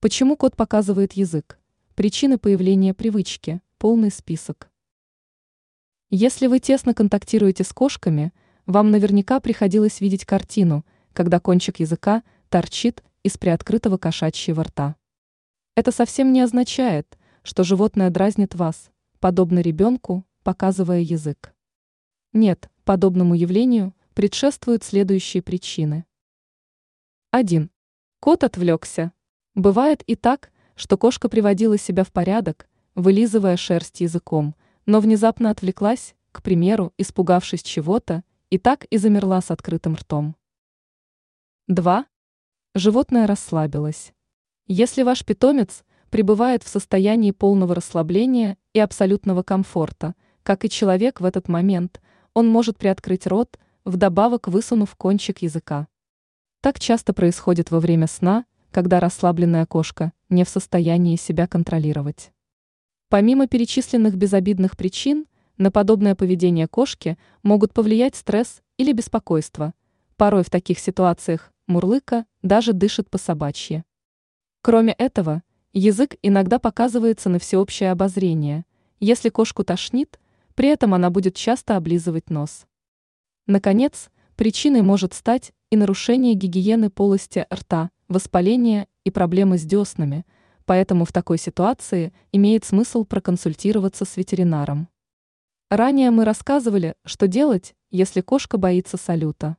Почему кот показывает язык? Причины появления привычки. Полный список. Если вы тесно контактируете с кошками, вам наверняка приходилось видеть картину, когда кончик языка торчит из приоткрытого кошачьего рта. Это совсем не означает, что животное дразнит вас, подобно ребенку, показывая язык. Нет, подобному явлению предшествуют следующие причины. 1. Кот отвлекся. Бывает и так, что кошка приводила себя в порядок, вылизывая шерсть языком, но внезапно отвлеклась, к примеру, испугавшись чего-то, и так и замерла с открытым ртом. 2. Животное расслабилось. Если ваш питомец пребывает в состоянии полного расслабления и абсолютного комфорта, как и человек в этот момент, он может приоткрыть рот, вдобавок высунув кончик языка. Так часто происходит во время сна – когда расслабленная кошка не в состоянии себя контролировать. Помимо перечисленных безобидных причин, на подобное поведение кошки могут повлиять стресс или беспокойство. Порой в таких ситуациях мурлыка даже дышит по собачьи. Кроме этого, язык иногда показывается на всеобщее обозрение. Если кошку тошнит, при этом она будет часто облизывать нос. Наконец, причиной может стать и нарушение гигиены полости рта, воспаление и проблемы с деснами, поэтому в такой ситуации имеет смысл проконсультироваться с ветеринаром. Ранее мы рассказывали, что делать, если кошка боится салюта.